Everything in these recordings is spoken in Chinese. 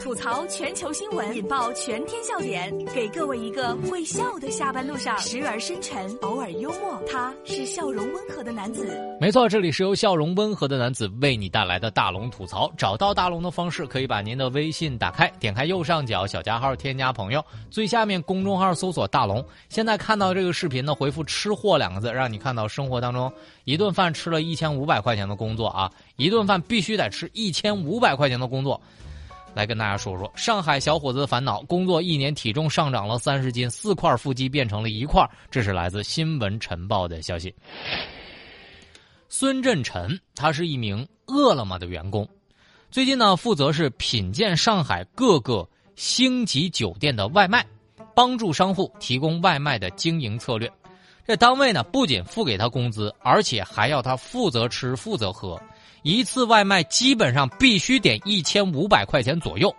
吐槽全球新闻，引爆全天笑点，给各位一个会笑的下班路上，时而深沉，偶尔幽默。他是笑容温和的男子。没错，这里是由笑容温和的男子为你带来的大龙吐槽。找到大龙的方式，可以把您的微信打开，点开右上角小加号，添加朋友，最下面公众号搜索大龙。现在看到这个视频呢，回复“吃货”两个字，让你看到生活当中一顿饭吃了一千五百块钱的工作啊，一顿饭必须得吃一千五百块钱的工作。来跟大家说说上海小伙子的烦恼：工作一年，体重上涨了三十斤，四块腹肌变成了一块。这是来自《新闻晨报》的消息。孙振晨，他是一名饿了么的员工，最近呢，负责是品鉴上海各个星级酒店的外卖，帮助商户提供外卖的经营策略。这单位呢，不仅付给他工资，而且还要他负责吃、负责喝。一次外卖基本上必须点一千五百块钱左右，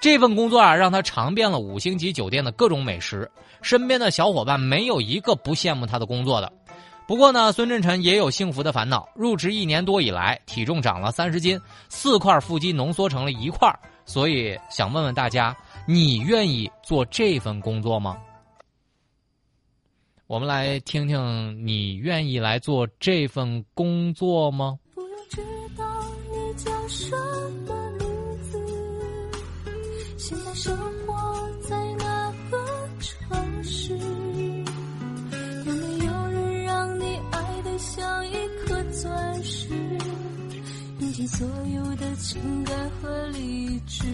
这份工作啊，让他尝遍了五星级酒店的各种美食。身边的小伙伴没有一个不羡慕他的工作的。不过呢，孙振臣也有幸福的烦恼。入职一年多以来，体重长了三十斤，四块腹肌浓缩成了一块。所以想问问大家，你愿意做这份工作吗？我们来听听，你愿意来做这份工作吗？不用知道你叫什么名字？现在生活在哪个城市？有没有人让你爱的像一颗钻石？用尽所有的情感和理智。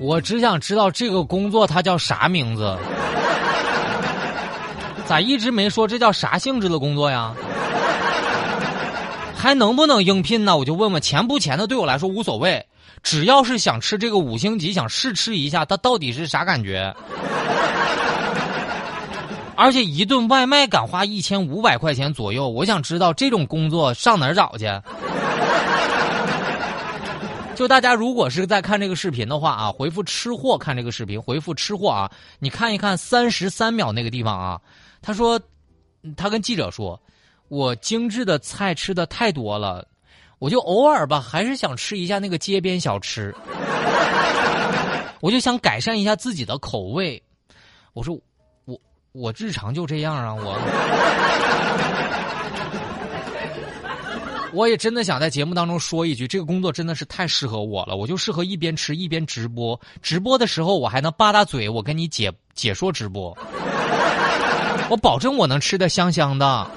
我只想知道这个工作它叫啥名字？咋一直没说这叫啥性质的工作呀？还能不能应聘呢？我就问问，钱不钱的对我来说无所谓，只要是想吃这个五星级，想试吃一下它到底是啥感觉。而且一顿外卖敢花一千五百块钱左右，我想知道这种工作上哪儿找去？就大家如果是在看这个视频的话啊，回复“吃货”看这个视频，回复“吃货”啊，你看一看三十三秒那个地方啊，他说，他跟记者说。我精致的菜吃的太多了，我就偶尔吧，还是想吃一下那个街边小吃。我就想改善一下自己的口味。我说，我我日常就这样啊，我。我也真的想在节目当中说一句，这个工作真的是太适合我了，我就适合一边吃一边直播。直播的时候我还能吧嗒嘴，我跟你解解说直播。我保证我能吃的香香的。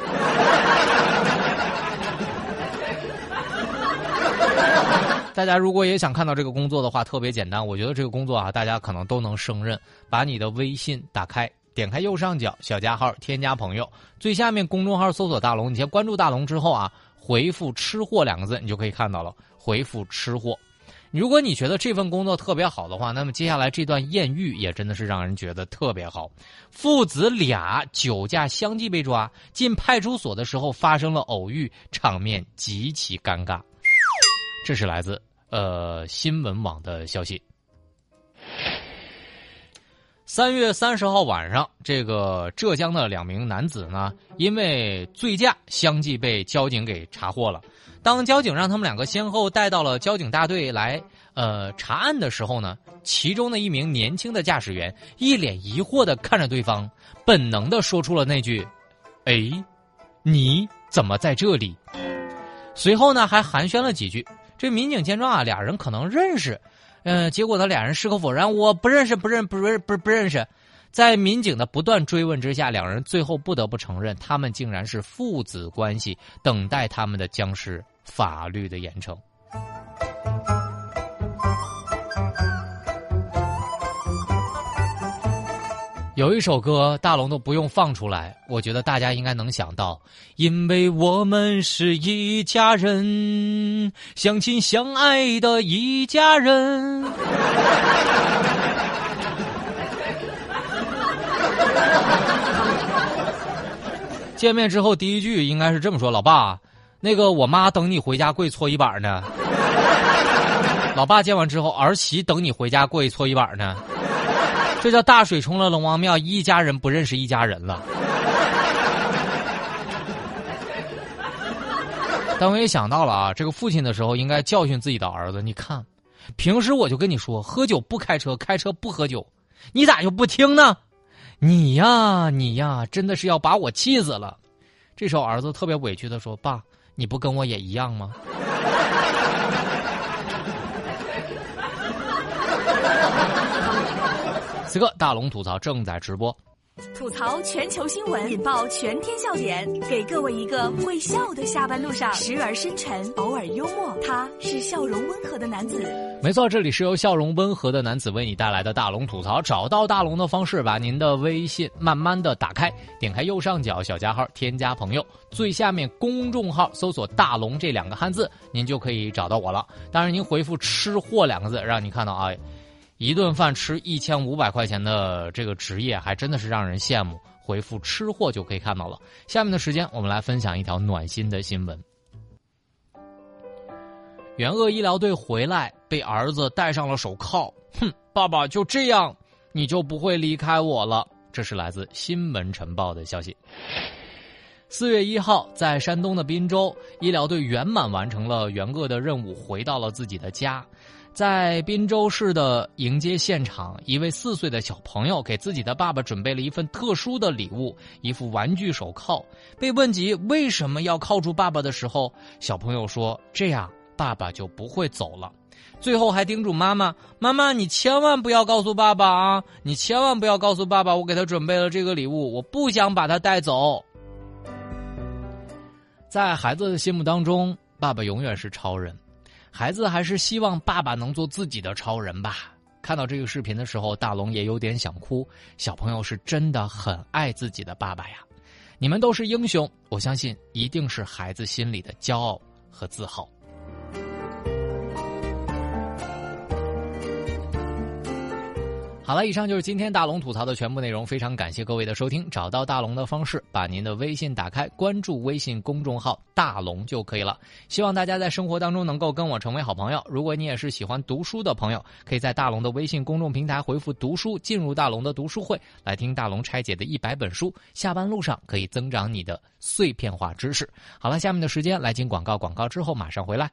大家如果也想看到这个工作的话，特别简单。我觉得这个工作啊，大家可能都能胜任。把你的微信打开，点开右上角小加号，添加朋友，最下面公众号搜索大龙。你先关注大龙之后啊，回复“吃货”两个字，你就可以看到了。回复“吃货”。如果你觉得这份工作特别好的话，那么接下来这段艳遇也真的是让人觉得特别好。父子俩酒驾相继被抓，进派出所的时候发生了偶遇，场面极其尴尬。这是来自呃新闻网的消息。三月三十号晚上，这个浙江的两名男子呢，因为醉驾相继被交警给查获了。当交警让他们两个先后带到了交警大队来呃查案的时候呢，其中的一名年轻的驾驶员一脸疑惑的看着对方，本能的说出了那句：“哎，你怎么在这里？”随后呢，还寒暄了几句。这民警见状啊，俩人可能认识，嗯，结果他，俩人矢口否认，我不认识，不认，不认，不不认识。在民警的不断追问之下，两人最后不得不承认，他们竟然是父子关系，等待他们的将是法律的严惩。有一首歌，大龙都不用放出来，我觉得大家应该能想到，因为我们是一家人，相亲相爱的一家人。见面之后第一句应该是这么说：“老爸，那个我妈等你回家跪搓衣板呢。”老爸见完之后，儿媳等你回家跪搓衣板呢。这叫大水冲了龙王庙，一家人不认识一家人了。但我也想到了啊，这个父亲的时候应该教训自己的儿子。你看，平时我就跟你说，喝酒不开车，开车不喝酒，你咋就不听呢？你呀，你呀，真的是要把我气死了。这时候儿子特别委屈的说：“爸，你不跟我也一样吗？”此刻大龙吐槽正在直播。吐槽全球新闻，引爆全天笑点，给各位一个会笑的下班路上，时而深沉，偶尔幽默，他是笑容温和的男子。没错，这里是由笑容温和的男子为你带来的大龙吐槽。找到大龙的方式，把您的微信慢慢的打开，点开右上角小加号，添加朋友，最下面公众号搜索“大龙”这两个汉字，您就可以找到我了。当然，您回复“吃货”两个字，让你看到啊。一顿饭吃一千五百块钱的这个职业，还真的是让人羡慕。回复“吃货”就可以看到了。下面的时间，我们来分享一条暖心的新闻：援鄂医疗队回来，被儿子戴上了手铐。哼，爸爸就这样，你就不会离开我了。这是来自《新闻晨报》的消息。四月一号，在山东的滨州，医疗队圆满完成了援鄂的任务，回到了自己的家。在滨州市的迎接现场，一位四岁的小朋友给自己的爸爸准备了一份特殊的礼物——一副玩具手铐。被问及为什么要铐住爸爸的时候，小朋友说：“这样爸爸就不会走了。”最后还叮嘱妈妈：“妈妈，你千万不要告诉爸爸啊！你千万不要告诉爸爸，我给他准备了这个礼物，我不想把他带走。”在孩子的心目当中，爸爸永远是超人。孩子还是希望爸爸能做自己的超人吧。看到这个视频的时候，大龙也有点想哭。小朋友是真的很爱自己的爸爸呀！你们都是英雄，我相信一定是孩子心里的骄傲和自豪。好了，以上就是今天大龙吐槽的全部内容。非常感谢各位的收听。找到大龙的方式，把您的微信打开，关注微信公众号“大龙”就可以了。希望大家在生活当中能够跟我成为好朋友。如果你也是喜欢读书的朋友，可以在大龙的微信公众平台回复“读书”，进入大龙的读书会，来听大龙拆解的一百本书。下班路上可以增长你的碎片化知识。好了，下面的时间来进广告，广告之后马上回来。